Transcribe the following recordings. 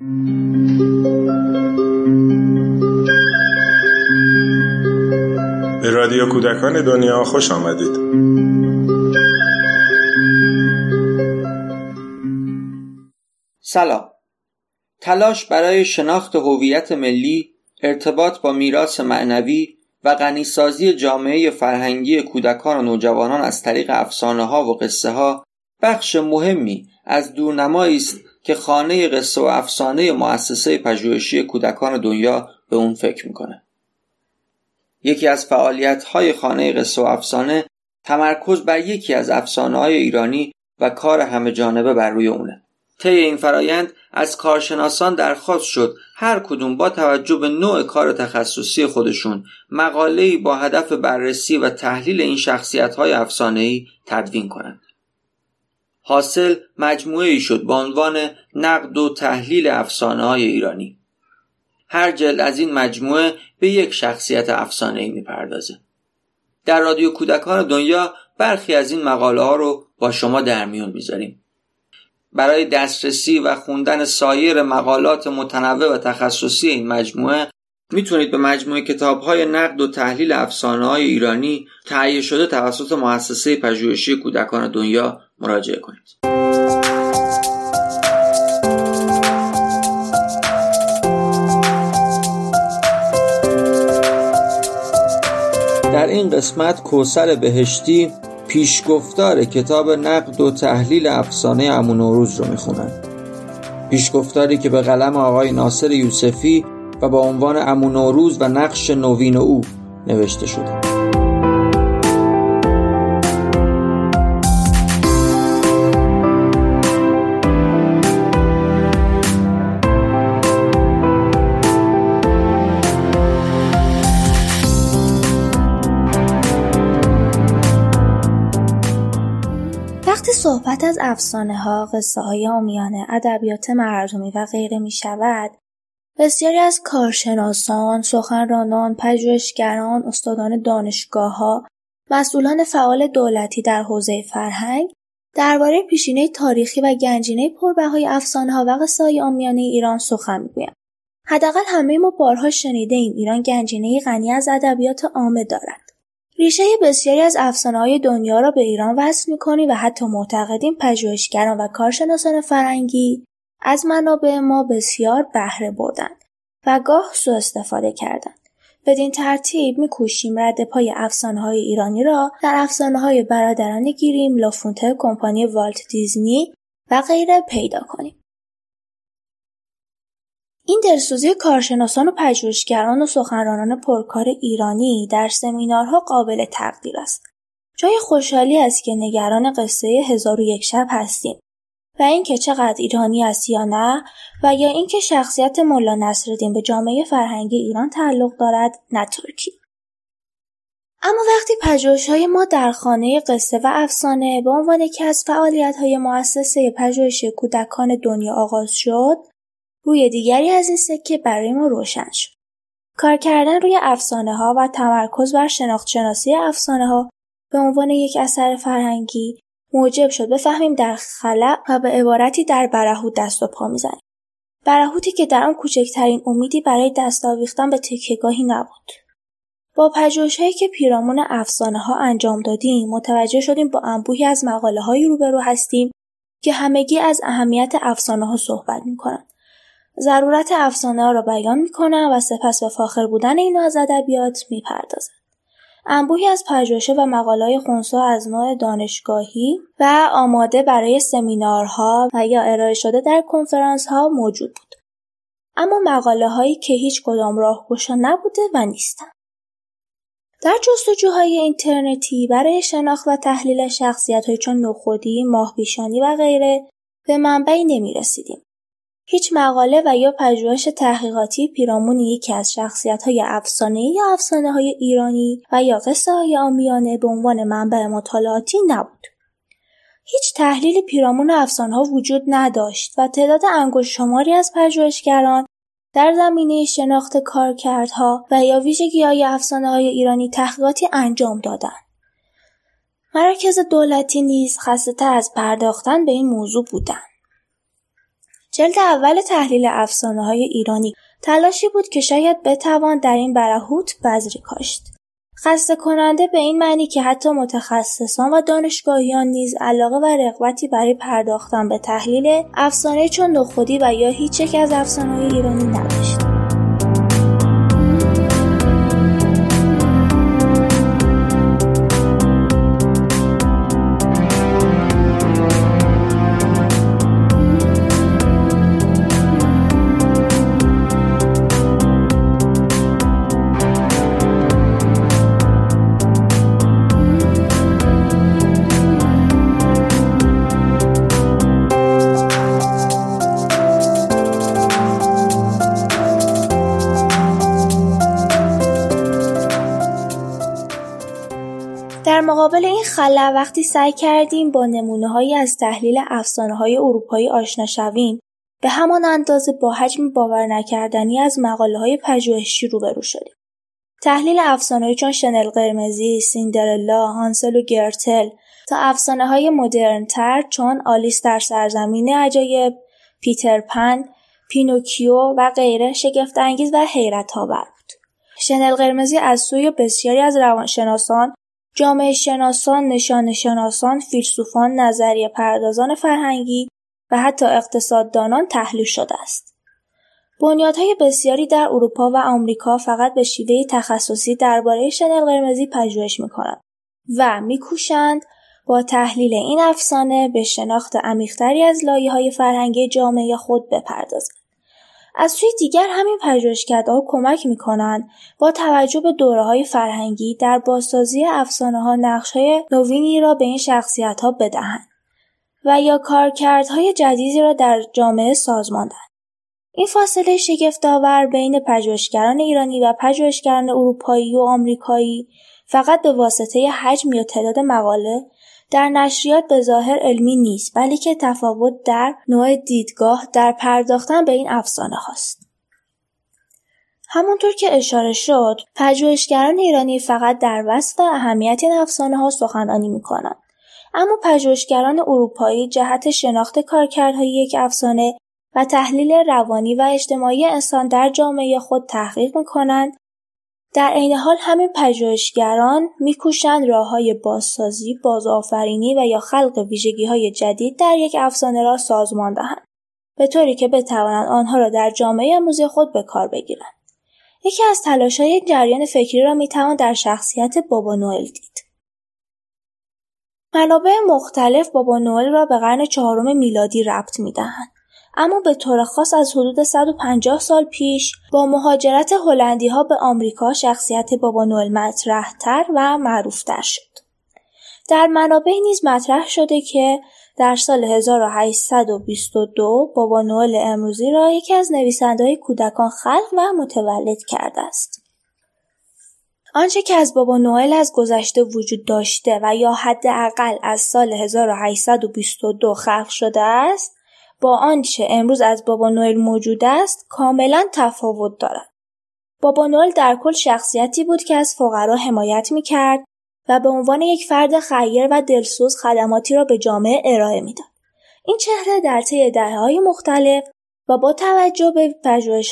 به رادیو کودکان دنیا خوش آمدید. سلام. تلاش برای شناخت هویت ملی ارتباط با میراث معنوی و غنیسازی جامعه فرهنگی کودکان و نوجوانان از طریق افسانه ها و قصه ها بخش مهمی از دورنمایی است که خانه قصه و افسانه مؤسسه پژوهشی کودکان دنیا به اون فکر می‌کنه یکی از فعالیت های خانه قصه و افسانه تمرکز بر یکی از افسانه های ایرانی و کار همه جانبه بر روی اونه طی این فرایند از کارشناسان درخواست شد هر کدوم با توجه به نوع کار تخصصی خودشون مقاله‌ای با هدف بررسی و تحلیل این شخصیت های افسانه‌ای تدوین کنند. حاصل مجموعه ای شد با عنوان نقد و تحلیل افسانه های ایرانی. هر جلد از این مجموعه به یک شخصیت افسانه ای می‌پردازه. در رادیو کودکان دنیا برخی از این مقاله ها رو با شما در میون می‌ذاریم. برای دسترسی و خوندن سایر مقالات متنوع و تخصصی این مجموعه می‌تونید به مجموعه کتاب های نقد و تحلیل افسانه های ایرانی تهیه شده توسط مؤسسه پژوهشی کودکان دنیا مراجعه کنید. در این قسمت کوسر بهشتی پیشگفتار کتاب نقد و تحلیل افسانه امون نوروز رو می‌خونن پیشگفتاری که به قلم آقای ناصر یوسفی و با عنوان امون نوروز و نقش نوین او نوشته شده از افسانه ها، قصه های آمیانه، ادبیات مردمی و غیره می شود بسیاری از کارشناسان، سخنرانان، پژوهشگران، استادان دانشگاه ها، مسئولان فعال دولتی در حوزه فرهنگ درباره پیشینه تاریخی و گنجینه پربهای افسانه ها و قصه های آمیانه ایران سخن می‌گویند. حداقل همه ما بارها شنیده ایم ایران گنجینه غنی از ادبیات عامه دارد. ریشه بسیاری از های دنیا را به ایران وصل می‌کنیم و حتی معتقدیم پژوهشگران و کارشناسان فرنگی از منابع ما بسیار بهره بردند و گاه سوء استفاده کردند. بدین ترتیب میکوشیم رد پای های ایرانی را در های برادران گیریم، لافونته، کمپانی والت دیزنی و غیره پیدا کنیم. این دلسوزی کارشناسان و پژوهشگران و سخنرانان پرکار ایرانی در سمینارها قابل تقدیر است. جای خوشحالی است که نگران قصه هزار و یک شب هستیم و اینکه چقدر ایرانی است یا نه و یا اینکه شخصیت ملا نصرالدین به جامعه فرهنگی ایران تعلق دارد نه ترکی. اما وقتی پژوهش های ما در خانه قصه و افسانه به عنوان یکی از فعالیت های مؤسسه پژوهش کودکان دنیا آغاز شد روی دیگری از این سکه برای ما روشن شد. کار کردن روی افسانه ها و تمرکز بر شناخت شناسی افسانه ها به عنوان یک اثر فرهنگی موجب شد بفهمیم در خلع و به عبارتی در برهوت دست و پا می‌زنیم. برهوتی که در آن کوچکترین امیدی برای دست آویختن به تکیهگاهی نبود. با هایی که پیرامون افسانه ها انجام دادیم متوجه شدیم با انبوهی از مقاله هایی روبرو هستیم که همگی از اهمیت افسانه ها صحبت می کنند ضرورت ها را بیان می‌کنند و سپس به فاخر بودن این از ادبیات می‌پردازند. انبوهی از پژوهش‌ها و مقاله‌های خونسا از نوع دانشگاهی و آماده برای سمینارها و یا ارائه شده در ها موجود بود. اما مقاله هایی که هیچ کدام راهگشا نبوده و نیستند. در جستجوهای اینترنتی برای شناخت و تحلیل شخصیت های چون نخودی، ماهبیشانی و غیره به منبعی نمی رسیدیم. هیچ مقاله و یا پژوهش تحقیقاتی پیرامون یکی از شخصیت‌های افسانه‌ای یا افسانه‌های ایرانی و یا های آمیانه به عنوان منبع مطالعاتی نبود. هیچ تحلیل پیرامون افسانه‌ها وجود نداشت و تعداد انگشت شماری از پژوهشگران در زمینه شناخت کارکردها و یا های افسانه های ایرانی تحقیقاتی انجام دادند. مراکز دولتی نیز خسته از پرداختن به این موضوع بودند. جلد اول تحلیل افسانه های ایرانی تلاشی بود که شاید بتوان در این برهوت بذری کاشت. خسته کننده به این معنی که حتی متخصصان و دانشگاهیان نیز علاقه و رغبتی برای پرداختن به تحلیل افسانه چون نخودی و یا هیچ یک از افسانه‌های ایرانی نداشت. مقابل این خلا وقتی سعی کردیم با هایی از تحلیل های اروپایی آشنا شویم به همان اندازه با حجم باور نکردنی از های پژوهشی روبرو شدیم. تحلیل افسانه‌ای چون شنل قرمزی، سیندرلا، هانسل و گرتل تا افسانه های مدرن تر چون آلیس در سرزمین عجایب، پیتر پن، پینوکیو و غیره شگفت انگیز و حیرت آور بود. شنل قرمزی از سوی بسیاری از روانشناسان جامعه شناسان، نشان شناسان، فیلسوفان، نظریه پردازان فرهنگی و حتی اقتصاددانان تحلیل شده است. بنیادهای بسیاری در اروپا و آمریکا فقط به شیوه تخصصی درباره شنل قرمزی پژوهش می‌کنند و میکوشند با تحلیل این افسانه به شناخت عمیقتری از لایه های فرهنگی جامعه خود بپردازند. از سوی دیگر همین پژوهشکدهها کمک می‌کنند با توجه به های فرهنگی در بازسازی ها نقش‌های نوینی را به این ها بدهند و یا کارکردهای جدیدی را در جامعه سازمان دهند. این فاصله شگفتآور بین پژوهشگران ایرانی و پژوهشگران اروپایی و آمریکایی فقط به واسطه حجم یا تعداد مقاله در نشریات به ظاهر علمی نیست بلکه تفاوت در نوع دیدگاه در پرداختن به این افسانه هاست. همونطور که اشاره شد پژوهشگران ایرانی فقط در وصف اهمیت این افسانه ها سخنرانی می کنند. اما پژوهشگران اروپایی جهت شناخت کارکردهای یک افسانه و تحلیل روانی و اجتماعی انسان در جامعه خود تحقیق می کنند در عین حال همین پژوهشگران میکوشند راههای بازسازی، بازآفرینی و یا خلق های جدید در یک افسانه را سازمان دهند به طوری که بتوانند آنها را در جامعه امروزی خود به کار بگیرند. یکی از های جریان فکری را می‌توان در شخصیت بابا نوئل دید. منابع مختلف بابا نوئل را به قرن چهارم میلادی ربط می‌دهند. اما به طور خاص از حدود 150 سال پیش با مهاجرت ها به آمریکا شخصیت بابا نوئل مطرحتر و معروفتر شد. در منابع نیز مطرح شده که در سال 1822 بابا نوئل امروزی را یکی از نویسنده‌های کودکان خلق و متولد کرده است. آنچه که از بابا نوئل از گذشته وجود داشته و یا حداقل از سال 1822 خلق شده است با آنچه امروز از بابا نوئل موجود است کاملا تفاوت دارد. بابا نوئل در کل شخصیتی بود که از فقرا حمایت می کرد و به عنوان یک فرد خیر و دلسوز خدماتی را به جامعه ارائه می‌داد. این چهره در طی های مختلف و با توجه به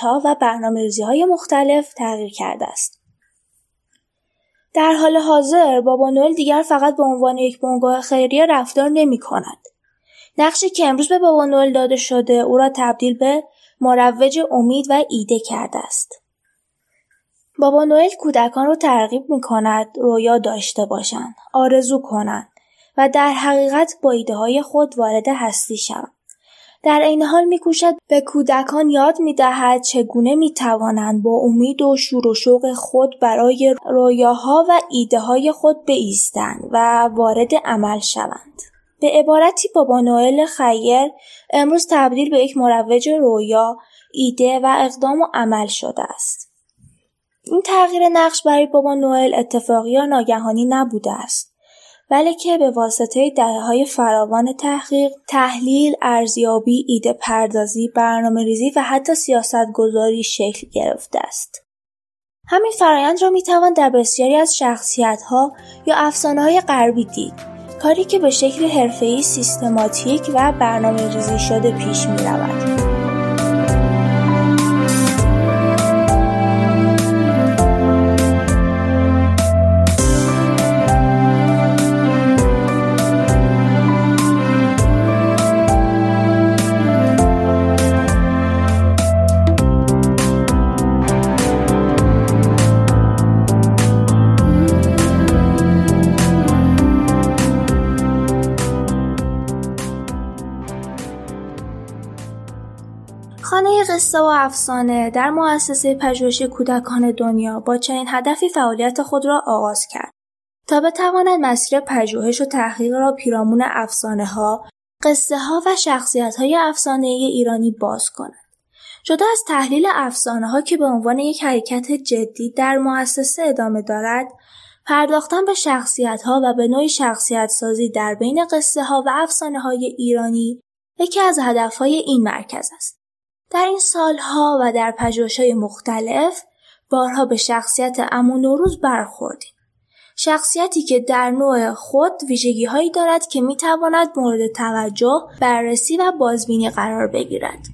ها و های مختلف تغییر کرده است. در حال حاضر بابا نوئل دیگر فقط به عنوان یک بنگاه خیریه رفتار نمی کند. نقشی که امروز به بابا نوئل داده شده او را تبدیل به مروج امید و ایده کرده است. بابا نوئل کودکان را ترغیب می کند رویا داشته باشند، آرزو کنند و در حقیقت با ایده های خود وارد هستی شوند. در این حال میکوشد به کودکان یاد می‌دهد چگونه می‌توانند با امید و شور و شوق خود برای رویاها و ایده های خود بایستند و وارد عمل شوند. به عبارتی بابا نوئل خیر امروز تبدیل به یک مروج رویا، ایده و اقدام و عمل شده است. این تغییر نقش برای بابا نوئل اتفاقی یا ناگهانی نبوده است. بلکه به واسطه دهه های فراوان تحقیق، تحلیل، ارزیابی، ایده پردازی، برنامه ریزی و حتی سیاست گذاری شکل گرفته است. همین فرایند را می توان در بسیاری از شخصیت ها یا افسانه های غربی دید کاری که به شکل حرفه‌ای سیستماتیک و برنامه ریزی شده پیش می رود. خانه قصه و افسانه در مؤسسه پژوهش کودکان دنیا با چنین هدفی فعالیت خود را آغاز کرد تا بتواند مسیر پژوهش و تحقیق را پیرامون افسانه ها، قصه ها و شخصیت های افسانه ایرانی باز کند. جدا از تحلیل افسانه ها که به عنوان یک حرکت جدی در مؤسسه ادامه دارد، پرداختن به شخصیت ها و به نوعی شخصیت سازی در بین قصه ها و افسانه های ایرانی یکی از هدفهای این مرکز است. در این سالها و در های مختلف بارها به شخصیت امو نوروز برخوردیم. شخصیتی که در نوع خود ویژگی هایی دارد که می تواند مورد توجه، بررسی و بازبینی قرار بگیرد.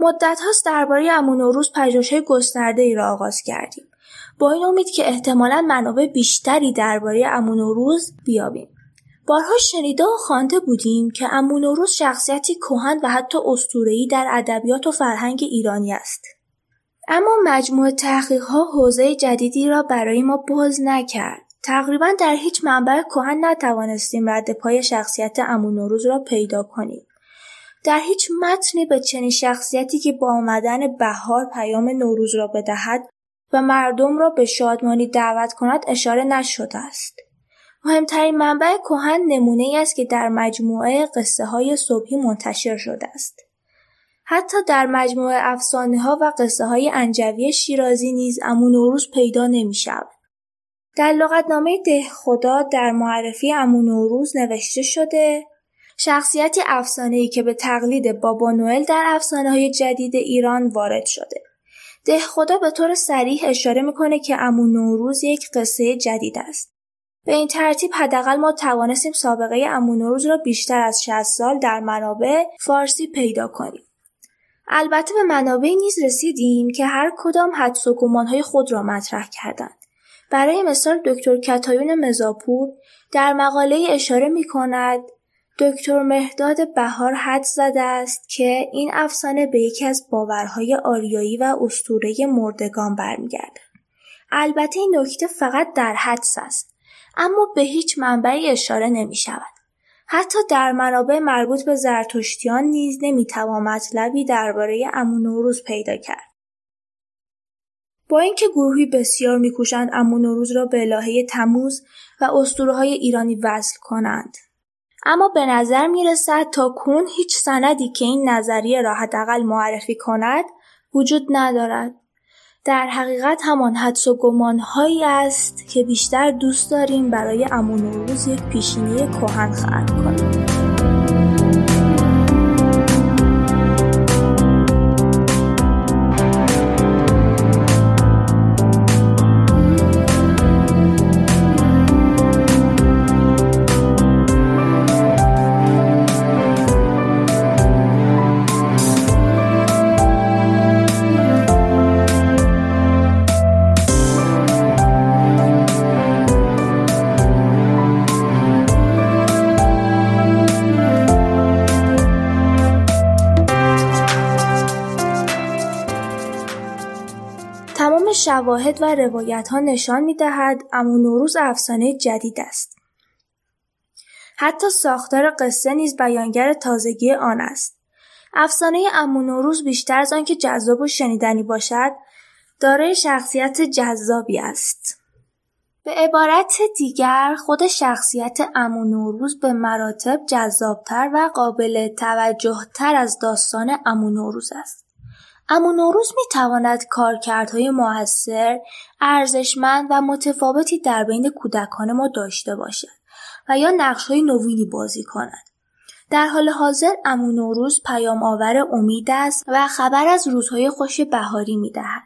مدت هاست درباره امو نوروز پژوهش‌های گسترده ای را آغاز کردیم. با این امید که احتمالا منابع بیشتری درباره امو نوروز بیابیم. بارها شنیده و خوانده بودیم که امو نوروز شخصیتی کهن و حتی اسطوره‌ای در ادبیات و فرهنگ ایرانی است. اما مجموع تحقیقها حوزه جدیدی را برای ما باز نکرد. تقریبا در هیچ منبع کهن نتوانستیم رد پای شخصیت امو نوروز را پیدا کنیم. در هیچ متنی به چنین شخصیتی که با آمدن بهار پیام نوروز را بدهد و مردم را به شادمانی دعوت کند اشاره نشده است. مهمترین منبع کهن نمونه ای است که در مجموعه قصه های صبحی منتشر شده است. حتی در مجموعه افسانه ها و قصه های انجوی شیرازی نیز امو نوروز پیدا نمی شود. در لغتنامه ده خدا در معرفی امو نوروز نوشته شده شخصیتی ای که به تقلید بابا نوئل در افسانه های جدید ایران وارد شده. ده خدا به طور سریح اشاره می‌کنه که امو نوروز یک قصه جدید است. به این ترتیب حداقل ما توانستیم سابقه امو نوروز را بیشتر از 60 سال در منابع فارسی پیدا کنیم. البته به منابع نیز رسیدیم که هر کدام حدس و گمانهای خود را مطرح کردند. برای مثال دکتر کتایون مزاپور در مقاله اشاره می کند دکتر مهداد بهار حد زده است که این افسانه به یکی از باورهای آریایی و اسطوره مردگان برمیگردد. البته این نکته فقط در حدس است اما به هیچ منبعی اشاره نمی شود. حتی در منابع مربوط به زرتشتیان نیز نمی‌توان مطلبی درباره امو نوروز پیدا کرد. با اینکه گروهی بسیار میکوشند امو نوروز را به الهه تموز و اسطوره های ایرانی وصل کنند اما به نظر می رسد تا کنون هیچ سندی که این نظریه را حداقل معرفی کند وجود ندارد. در حقیقت همان حدس و گمانهایی است که بیشتر دوست داریم برای امون روز یک پیشینی کهن خلق کنیم. شواهد و روایت ها نشان می دهد امو نوروز افسانه جدید است. حتی ساختار قصه نیز بیانگر تازگی آن است. افسانه امو نوروز بیشتر از آنکه جذاب و شنیدنی باشد، دارای شخصیت جذابی است. به عبارت دیگر خود شخصیت امو نوروز به مراتب جذابتر و قابل توجه تر از داستان امو نوروز است. اما نوروز می تواند کارکردهای موثر، ارزشمند و متفاوتی در بین کودکان ما داشته باشد و یا نقشهای نوینی بازی کند. در حال حاضر امو نوروز پیام آور امید است و خبر از روزهای خوش بهاری می دهد.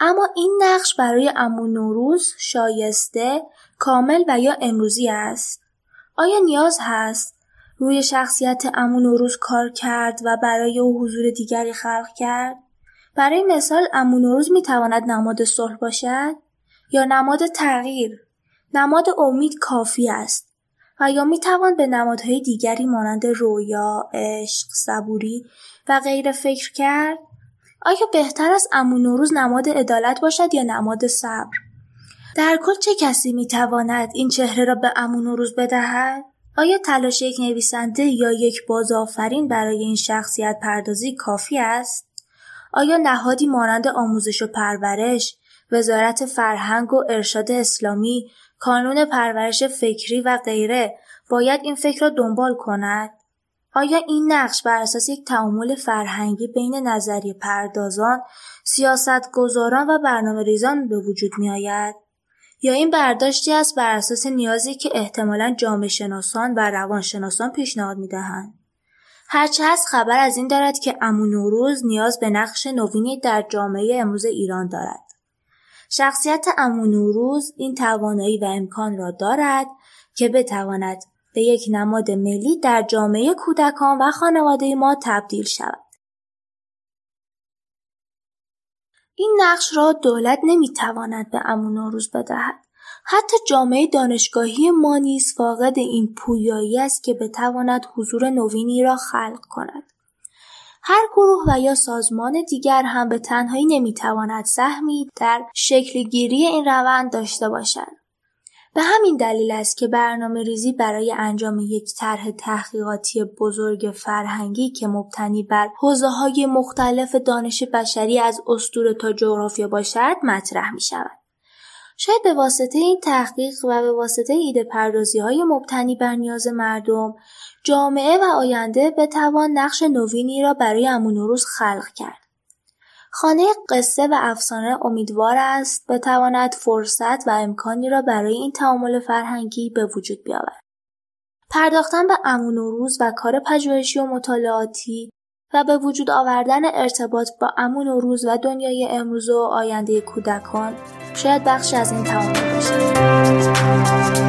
اما این نقش برای امو نوروز شایسته، کامل و یا امروزی است. آیا نیاز هست روی شخصیت امو نوروز کار کرد و برای او حضور دیگری خلق کرد؟ برای مثال امو نوروز می تواند نماد صلح باشد؟ یا نماد تغییر؟ نماد امید کافی است. و یا می توان به نمادهای دیگری مانند رویا، عشق، صبوری و غیر فکر کرد؟ آیا بهتر است امو نوروز نماد عدالت باشد یا نماد صبر؟ در کل چه کسی می تواند این چهره را به امو نوروز بدهد؟ آیا تلاش یک نویسنده یا یک بازآفرین برای این شخصیت پردازی کافی است؟ آیا نهادی مانند آموزش و پرورش، وزارت فرهنگ و ارشاد اسلامی، کانون پرورش فکری و غیره باید این فکر را دنبال کند؟ آیا این نقش بر اساس یک تعامل فرهنگی بین نظریه پردازان، سیاستگزاران و برنامه ریزان به وجود می آید؟ یا این برداشتی است بر اساس نیازی که احتمالا جامعه شناسان و روانشناسان پیشنهاد می دهند؟ هرچه هست خبر از این دارد که امو نوروز نیاز به نقش نوینی در جامعه امروز ایران دارد. شخصیت امو نوروز این توانایی و امکان را دارد که بتواند به یک نماد ملی در جامعه کودکان و خانواده ما تبدیل شود. این نقش را دولت نمی‌تواند به امو نوروز بدهد. حتی جامعه دانشگاهی ما نیز فاقد این پویایی است که بتواند حضور نوینی را خلق کند. هر گروه و یا سازمان دیگر هم به تنهایی نمی‌تواند سهمی در شکل گیری این روند داشته باشد. به همین دلیل است که برنامه ریزی برای انجام یک طرح تحقیقاتی بزرگ فرهنگی که مبتنی بر حوزه های مختلف دانش بشری از اسطوره تا جغرافیا باشد مطرح می شود. شاید به واسطه این تحقیق و به واسطه ایده پردازی های مبتنی بر نیاز مردم جامعه و آینده بتوان نقش نوینی را برای امونوروز خلق کرد. خانه قصه و افسانه امیدوار است بتواند فرصت و امکانی را برای این تعامل فرهنگی به وجود بیاورد. پرداختن به امون و روز و کار پژوهشی و مطالعاتی و به وجود آوردن ارتباط با امون و روز و دنیای امروز و آینده کودکان شاید بخشی از این تعامل باشد.